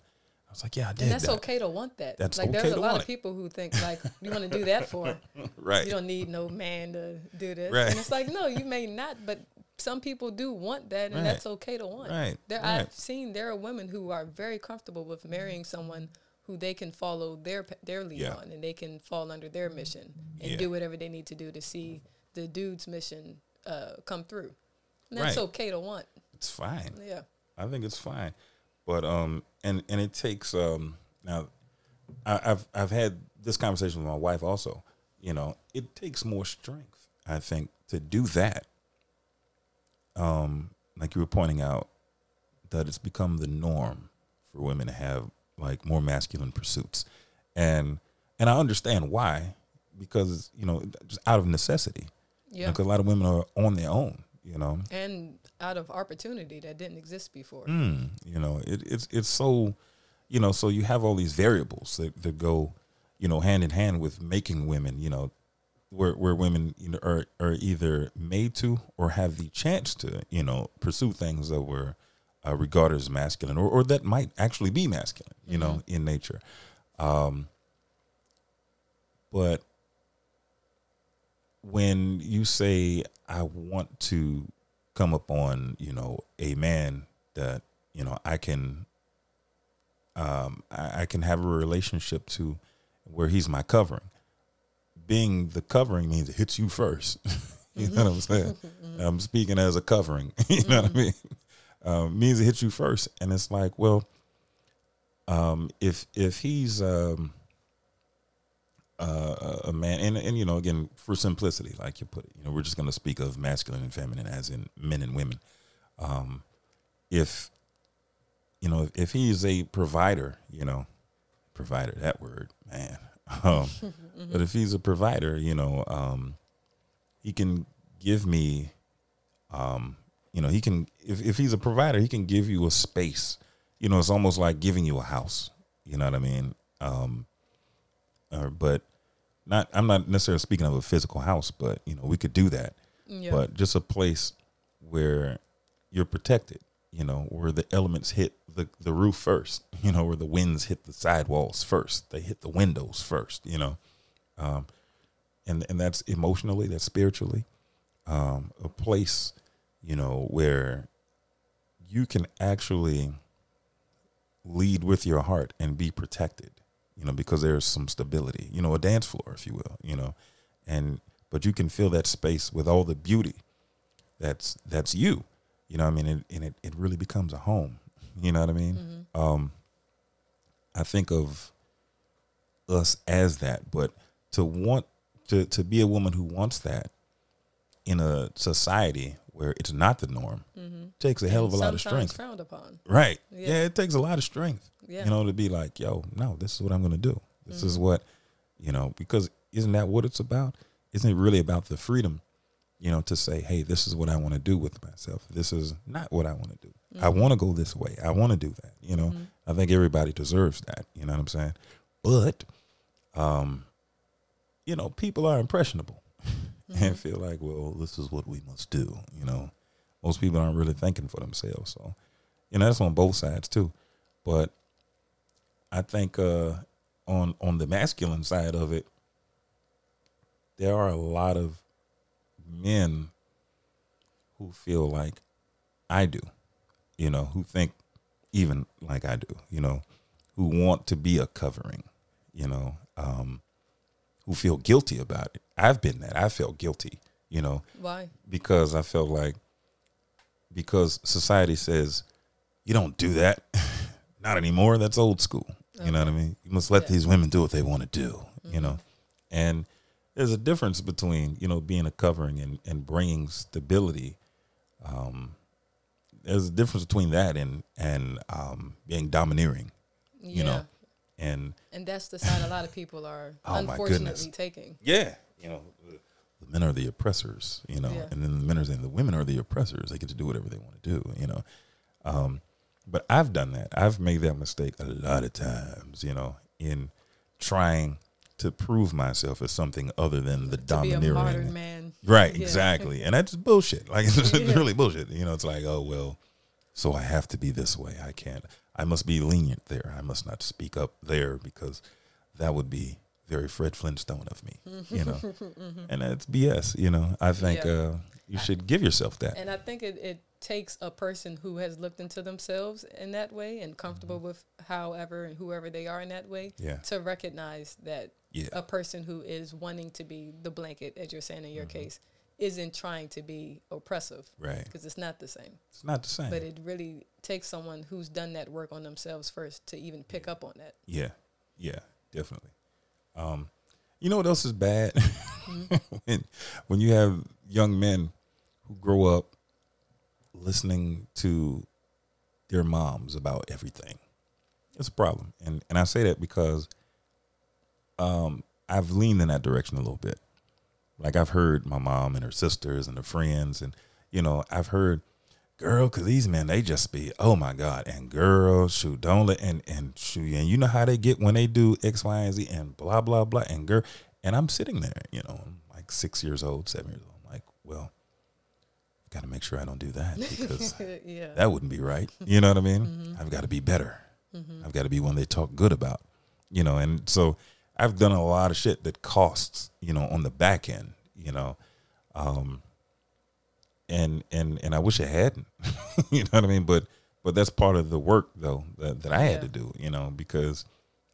I was like, yeah, I did. And that's that. okay to want that. That's like okay there's a lot of it. people who think like you want to do that for. right? You don't need no man to do this. Right. And it's like, no, you may not, but some people do want that and Right. that's okay to want. Right, There right. I've seen there are women who are very comfortable with marrying someone who they can follow their their lead Yeah. on and they can fall under their mission and Yeah. do whatever they need to do to see the dude's mission uh, come through. And that's okay to want. It's fine. Yeah. I think it's fine, but um, and and it takes um now, I, I've I've had this conversation with my wife also. You know, it takes more strength, I think, to do that. Um, like you were pointing out, that it's become the norm for women to have like more masculine pursuits, and and I understand why, because you know, just out of necessity. Yeah. Because a lot of women are on their own. You know, and out of opportunity that didn't exist before. Mm, you know, it, it's it's so, you know, so you have all these variables that, that go, you know, hand in hand with making women, you know, where where women you know are are either made to or have the chance to, you know, pursue things that were uh, regarded as masculine or or that might actually be masculine, you know, in nature. Um, but when you say I want to come upon, you know, a man that, you know, I can um I, I can have a relationship to where he's my covering. Being the covering means it hits you first. you know what I'm saying? I'm speaking as a covering. you know what I mean? Um, means it hits you first. And it's like, well, um, if if he's um uh, a man, and and you know, again, for simplicity, like you put it, you know, we're just going to speak of masculine and feminine, as in men and women. Um, if you know, if he is a provider, you know, provider, that word, man. Um, But if he's a provider, you know, um, he can give me, um, you know, he can if if he's a provider, he can give you a space. You know, it's almost like giving you a house. You know what I mean? Um, or, but not I'm not necessarily speaking of a physical house, but you know, we could do that. Yeah. But just a place where you're protected, you know, where the elements hit the, the roof first, you know, where the winds hit the sidewalls first, they hit the windows first, you know. Um, and and that's emotionally, that's spiritually. Um, a place, you know, where you can actually lead with your heart and be protected you know, because there's some stability, you know, a dance floor, if you will, you know, and but you can fill that space with all the beauty that's that's you, you know. I mean, and, and it it really becomes a home. You know what I mean? Um, I think of us as that, but to want to to be a woman who wants that in a society where it's not the norm takes a hell of a lot of strength. frowned upon. Right. Yeah. Yeah. it takes a lot of strength. Yeah. You know, to be like, yo, no, this is what I'm gonna do. This is mm-hmm. what, you know, because isn't that what it's about? Isn't it really about the freedom, you know, to say, hey, this is what I want to do with myself. This is not what I want to do. I mm-hmm. want to go this way. I want to do that. You know, mm-hmm. I think everybody deserves that. You know what I'm saying? But, um, you know, people are impressionable and feel like, well, this is what we must do. You know, most people aren't really thinking for themselves. So, you know, that's on both sides too. But I think uh, on on the masculine side of it, there are a lot of men who feel like I do, you know, who think even like I do, you know, who want to be a covering, you know, um, who feel guilty about it. I've been that. I felt guilty, you know, Why? because I felt like because society says you don't do that, not anymore. That's old school. You know what I mean? You must let Yeah. these women do what they want to do. You know, and there's a difference between you know being a covering and and bringing stability. Um, there's a difference between that and and um, being domineering. You know, and And that's the side a lot of people are Oh, unfortunately taking. Yeah, you know, the, the men are the oppressors, you know, Yeah. and then the men are saying the women are the oppressors. They get to do whatever they want to do, you know. Um, but I've done that. I've made that mistake a lot of times, you know, in trying to prove myself as something other than the To be a domineering. modern man. Right, Yeah. exactly. And that's bullshit. Like it's Yeah. really bullshit. You know, it's like, oh well, so I have to be this way. I can't I must be lenient there. I must not speak up there because that would be very Fred Flintstone of me. You know. and that's BS, you know. I think Yeah. uh you should give yourself that. And I think it, it takes a person who has looked into themselves in that way and comfortable with however and whoever they are in that way Mm-hmm. Yeah. to recognize that Yeah. a person who is wanting to be the blanket, as you're saying in your Mm-hmm. case, isn't trying to be oppressive Right. because it's not the same. It's not the same. But it really takes someone who's done that work on themselves first to even pick up on that. Yeah, yeah, definitely. Um, you know what else is bad? when when you have young men who grow up listening to their moms about everything. It's a problem, and and I say that because um, I've leaned in that direction a little bit. Like I've heard my mom and her sisters and her friends, and you know I've heard girl, cause these men they just be oh my god, and girl, shoot, don't let and and shoot, and you know how they get when they do X, Y, and Z, and blah blah blah, and girl, and I'm sitting there, you know, I'm like six years old, seven years old, I'm like, well, got to make sure I don't do that because yeah. that wouldn't be right. You know what I mean? Mm-hmm. I've got to be better. Mm-hmm. I've got to be one they talk good about. You know, and so I've done a lot of shit that costs, you know, on the back end, you know. Um and and and I wish I hadn't. you know what I mean? But but that's part of the work though that, that I had Yeah. to do, you know, because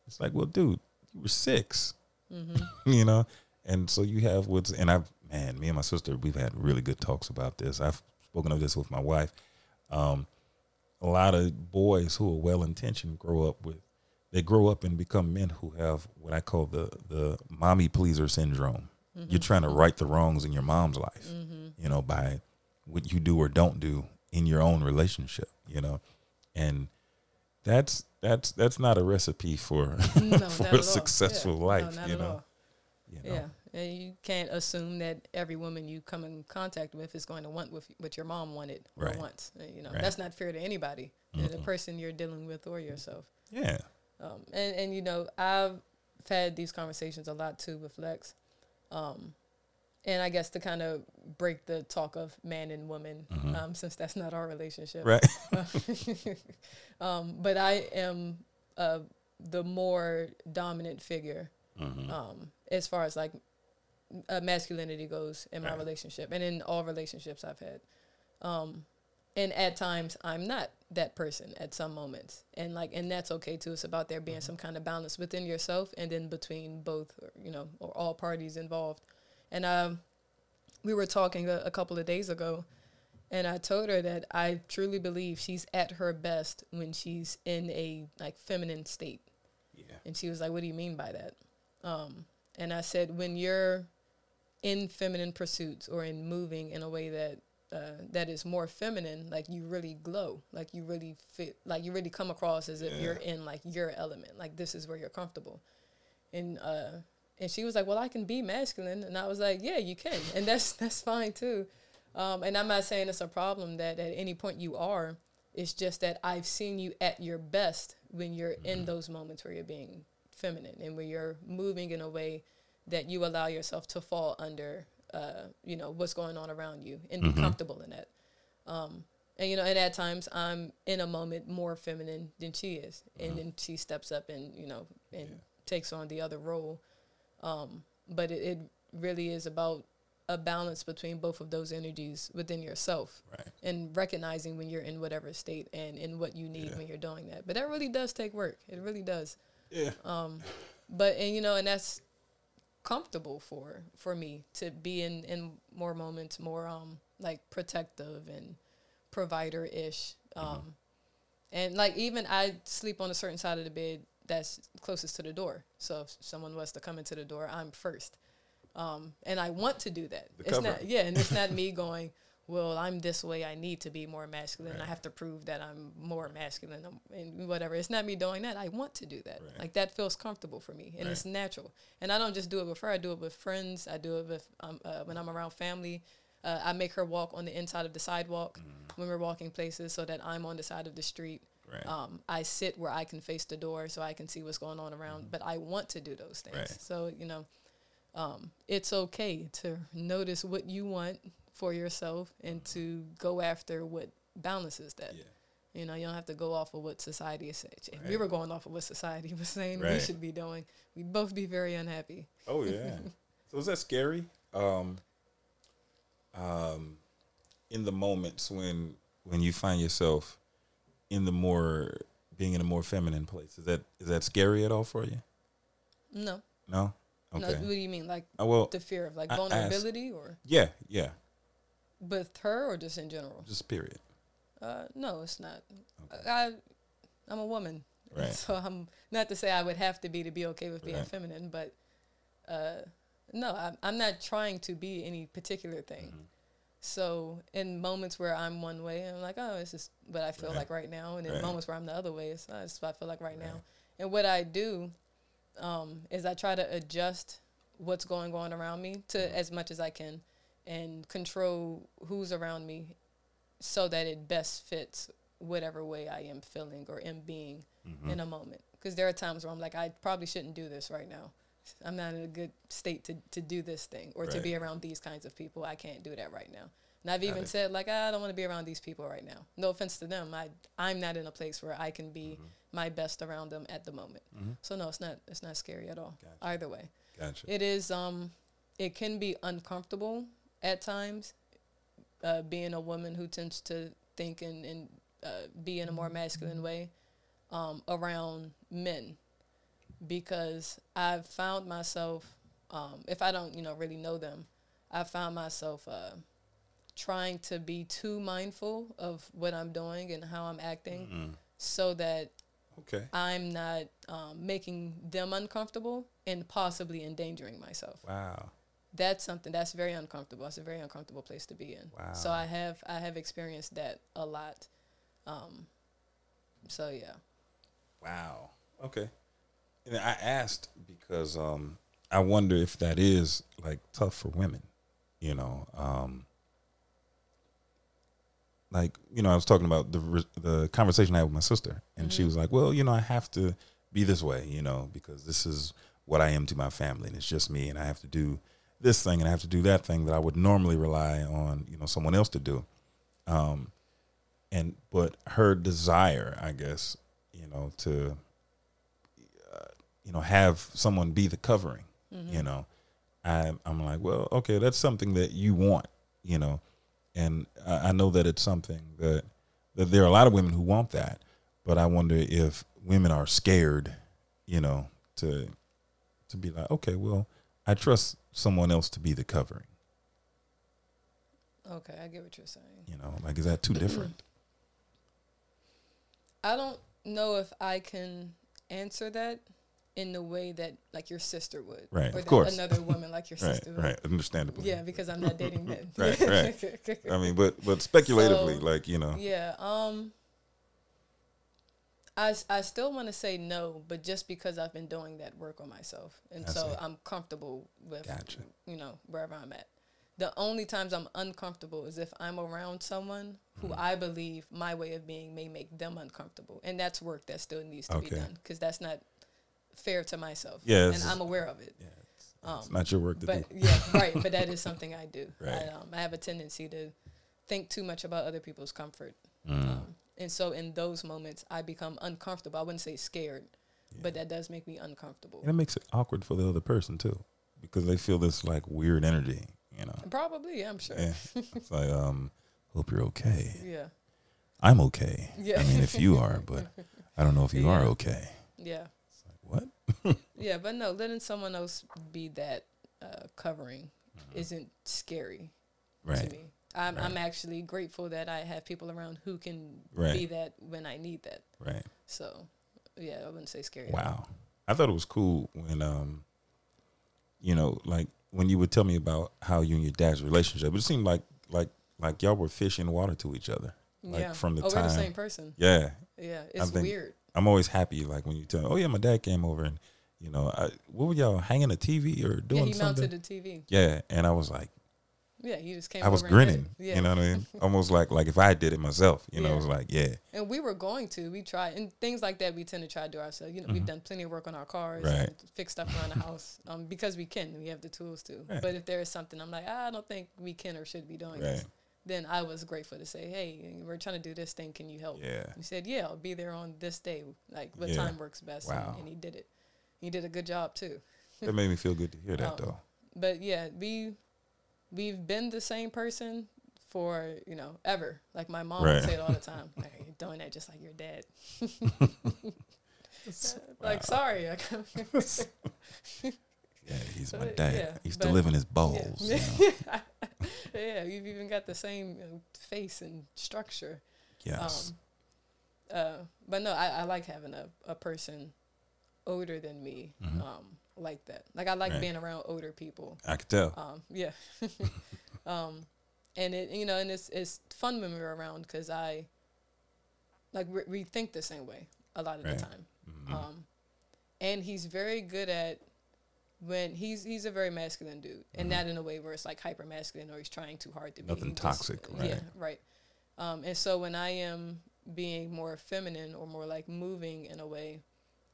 it's like, well, dude, you were 6 Mm-hmm. you know, and so you have what's and I've man, me and my sister, we've had really good talks about this. I've spoken of this with my wife. Um, a lot of boys who are well intentioned grow up with they grow up and become men who have what I call the the mommy pleaser syndrome. You're trying to right the wrongs in your mom's life, you know, by what you do or don't do in your own relationship, you know, and that's that's that's not a recipe for No, for a successful Yeah. life, No, you know. You know? Yeah, and you can't assume that every woman you come in contact with is going to want with what your mom wanted or wants. You know, Right. that's not fair to anybody, uh, the person you're dealing with or yourself. Yeah. Um, and and you know, I've had these conversations a lot too with Lex, um, and I guess to kind of break the talk of man and woman, um, since that's not our relationship, Mm-hmm. Right. um, but I am uh, the more dominant figure Mm-hmm. um, as far as like uh, masculinity goes in my Right. relationship and in all relationships I've had. Um, and at times I'm not that person at some moments, and like and that's okay too. It's about there being some kind of balance within yourself and then between both, you know, or all parties involved. And um, we were talking a, a couple of days ago, and I told her that I truly believe she's at her best when she's in a like feminine state. Yeah. And she was like, "What do you mean by that?" Um, and I said, "When you're in feminine pursuits or in moving in a way that uh, that is more feminine, like you really glow, like you really fit, like you really come across as if Yeah. you're in like your element, like this is where you're comfortable." And uh, and she was like, "Well, I can be masculine," and I was like, "Yeah, you can, and that's that's fine too." Um, and I'm not saying it's a problem that at any point you are. It's just that I've seen you at your best when you're in those moments where you're being feminine and where you're moving in a way that you allow yourself to fall under, uh, you know, what's going on around you and be comfortable in that. Um, and you know, and at times I'm in a moment more feminine than she is, and then she steps up and you know and takes on the other role. Um, but it, it really is about a balance between both of those energies within yourself Right. and recognizing when you're in whatever state and in what you need Yeah. when you're doing that. But that really does take work. It really does. Yeah. Um, but and you know, and that's comfortable for for me to be in in more moments, more um like protective and provider ish. Um, and like even I sleep on a certain side of the bed that's closest to the door. So if someone was to come into the door, I'm first. Um, and I want to do that. The it's cover. not yeah, and it's not me going. Well, I'm this way. I need to be more masculine. I have to prove that I'm more masculine and whatever. It's not me doing that. I want to do that. Right. Like that feels comfortable for me, and it's natural. And I don't just do it with her. I do it with friends. I do it with um, uh, when I'm around family. Uh, I make her walk on the inside of the sidewalk when we're walking places, so that I'm on the side of the street. Right. Um, I sit where I can face the door, so I can see what's going on around. But I want to do those things. Right. So you know, um, it's okay to notice what you want for yourself and to go after what balances that. Yeah. You know, you don't have to go off of what society is saying. If we were going off of what society was saying we should be doing, we'd both be very unhappy. Oh yeah. so is that scary? Um, um, in the moments when when you find yourself in the more being in a more feminine place, is that is that scary at all for you? No, No. No, Okay. what do you mean? Like Uh, well, the fear of like asked- vulnerability or yeah, yeah, with her or just in general? just period. Uh, no, it's not. Okay. I, I'm a woman, Right. so I'm not to say I would have to be to be okay with being Right. feminine, but uh, no, I'm, I'm not trying to be any particular thing. Mm-hmm. So in moments where I'm one way, I'm like, oh, this is what I feel Right. like right now, and in moments where I'm the other way, it's oh, this what I feel like right now. And what I do um, is I try to adjust what's going on around me to Mm-hmm. as much as I can, and control who's around me, so that it best fits whatever way I am feeling or am being Mm-hmm. in a moment. Because there are times where I'm like, I probably shouldn't do this right now. I'm not in a good state to, to do this thing or to be around these kinds of people. I can't do that right now. And I've even said like, "Ah, I don't want to be around these people right now. No offense to them. I I'm not in a place where I can be Mm-hmm. my best around them at the moment. So no, it's not it's not scary at all. Gotcha. Either way, Gotcha. it is um, it can be uncomfortable at times. Uh, being a woman who tends to think and, and uh, be in a more masculine way um, around men because I've found myself, um, if I don't, you know, really know them, I found myself uh, trying to be too mindful of what I'm doing and how I'm acting Mm. so that Okay. I'm not um, making them uncomfortable and possibly endangering myself. Wow. That's something that's very uncomfortable. It's a very uncomfortable place to be in. So I have I have experienced that a lot. Um, so yeah. Wow. Okay. And I asked because um, I wonder if that is like tough for women. You know, um, like you know, I was talking about the re- the conversation I had with my sister, and she Mhm. was like, "Well, you know, I have to be this way, you know, because this is what I am to my family, and it's just me, and I have to do this thing, and I have to do that thing that I would normally rely on, you know, someone else to do." Um, and but her desire, I guess, you know, to uh, you know have someone be the covering, Mm-hmm. you know, I, I'm like, well, okay, that's something that you want, you know, and I, I know that it's something that that there are a lot of women who want that, but I wonder if women are scared, you know, to to be like, okay, well, I trust someone else to be the covering, Okay, I get what you're saying. you know, like is that too different? I don't know if I can answer that in the way that like your sister would, Right, Or of course. another woman like your right, sister would. right, understandably. Yeah, because I'm not dating men. Right, right. I mean, but but speculatively, So, like you know, Yeah. Um. I, I still want to say no, but just because I've been doing that work on myself, and I so see. I'm comfortable with, Gotcha. you know, wherever I'm at. The only times I'm uncomfortable is if I'm around someone who Mm-hmm. I believe my way of being may make them uncomfortable, and that's work that still needs to be done because that's not fair to myself. Yeah, and I'm aware of it. yeah, it's, Um, it's not your work to But do. yeah, right. But that is something I do. Right. I, um, I have a tendency to think too much about other people's comfort. Mm. Um, and so in those moments, I become uncomfortable. I wouldn't say scared, but that does make me uncomfortable. And it makes it awkward for the other person too, because they feel this like weird energy, you know. Probably, yeah, I'm sure. Yeah. It's like, um, hope you're okay. Yeah. I'm okay. Yeah. I mean, if you are, but I don't know if you are okay. Yeah. It's like, what? Yeah. But no, letting someone else be that uh, covering isn't scary to Mm-hmm. Right. me. I'm, I'm actually grateful that I have people around who can Right. be that when I need that. Right. So, yeah, I wouldn't say scary. Wow. I thought it was cool when, um, you know, like when you would tell me about how you and your dad's relationship. It seemed like like like y'all were fish in water to each other. Like yeah. from the oh, time. we're the same person. Yeah. Yeah, it's think- weird. I'm always happy like when you tell, oh yeah, my dad came over and you know, I, what were y'all hanging a TV or doing? Yeah, he something? mounted the TV. yeah, and I was like, Yeah, he just came. I was over and did grinning. Yeah, You know what I mean? Almost like like if I did it myself, you know, Yeah. it was like, yeah, and we were going to. We tried and things like that. We tend to try to do ourselves. You know, we've done plenty of work on our cars Mm-hmm. Right. and fix stuff around the house um, because we can. We have the tools to. Right. But if there is something, I'm like, ah, I don't think we can or should be doing this. Then I was grateful to say, hey, we're trying to do this thing. Can you help? yeah, He said, yeah, I'll be there on this day. Like what Yeah. time works best? and- And, he did it. He did a good job too. that made me feel good to hear that Um, though. but yeah, we we've been the same person for you know ever. Like my mom Right. would say it all the time. Like, you're doing that just like your dad. like sorry, I Yeah, he's my dad. yeah, he used to live in his bowls. Yeah. you know? yeah, you've even got the same face and structure. Yes. Um, uh, but no, I, I like having a, a person older than me Mhm. um, like that. Like I like Right. being around older people. I could tell. Um, yeah. um, and it, you know, and it's it's fun when we're around because I like we, we think the same way a lot of Right. the time. Mhm. Um, and he's very good at when he's he's a very masculine dude, and Mhm. not in a way where it's like hyper masculine or he's trying too hard to be. Nothing He just- toxic, Yeah, right. right. Um, and so when I am being more feminine or more like moving in a way,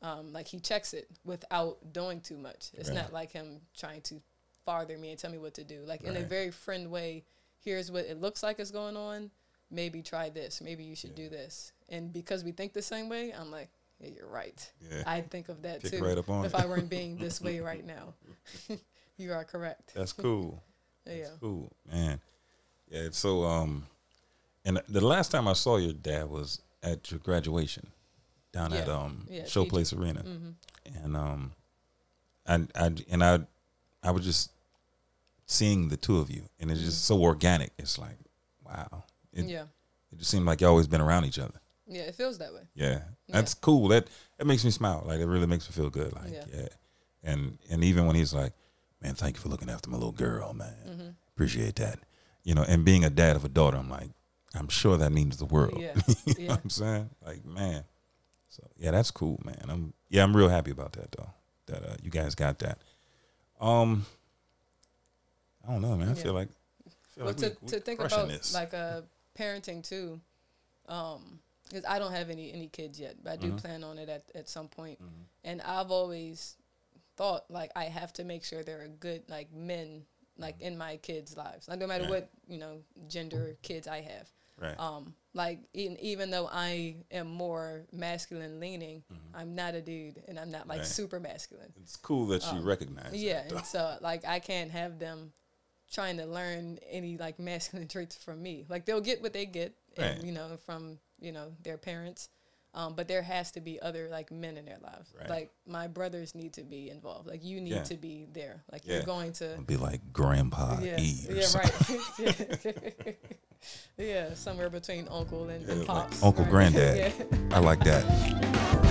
um, like he checks it without doing too much. It's Right. not like him trying to father me and tell me what to do. Like in a very friend way. Here's what it looks like is going on. Maybe try this. Maybe you should Yeah. do this. And because we think the same way, I'm like, yeah, you're right. yeah. I'd think of that Pick too right up on if. I weren't being this way right now. you are correct. That's cool. Yeah. That's cool, man. Yeah. So, um, and the last time I saw your dad was at your graduation down at um Yeah, Showplace Arena, hmm and um, I, I and I, I was just seeing the two of you, and it's just so organic. It's like, wow. It, yeah. it just seemed like you always been around each other. Yeah. It feels that way. Yeah, Yeah. that's cool. That that makes me smile. Like it really makes me feel good. Like yeah. Yeah. and and even when he's like, "Man, thank you for looking after my little girl, man. hmm Appreciate that." You know, and being a dad of a daughter, I'm like, I'm sure that means the world. Yeah. you know Yeah. what I'm saying? Like, man. So yeah, that's cool, man. I'm yeah, I'm real happy about that though. That uh, you guys got that. Um, I don't know, man. I Yeah. feel like. I feel Well, like to, we- to think about this. like uh, parenting too, um, because I don't have any any kids yet, but I do Mhm. plan on it at at some point. Mhm. And I've always thought like I have to make sure there are good like men like in my kids' lives, like no matter Right. what you know gender kids I have. right. Um, like even even though I am more masculine leaning, I'm not a dude, and I'm not like Right. super masculine. it's cool that you um, recognize. Yeah, that, and so like I can't have them trying to learn any like masculine traits from me. Like they'll get what they get, and Right. you know from you know their parents. Um, but there has to be other like men in their lives. Right. Like my brothers need to be involved. Like you need Yeah. to be there. Like Yeah. you're going to. It'll be like Grandpa yeah, E yeah, right. yeah, somewhere between uncle and, and pops. Uncle right? Granddad. yeah. I like that.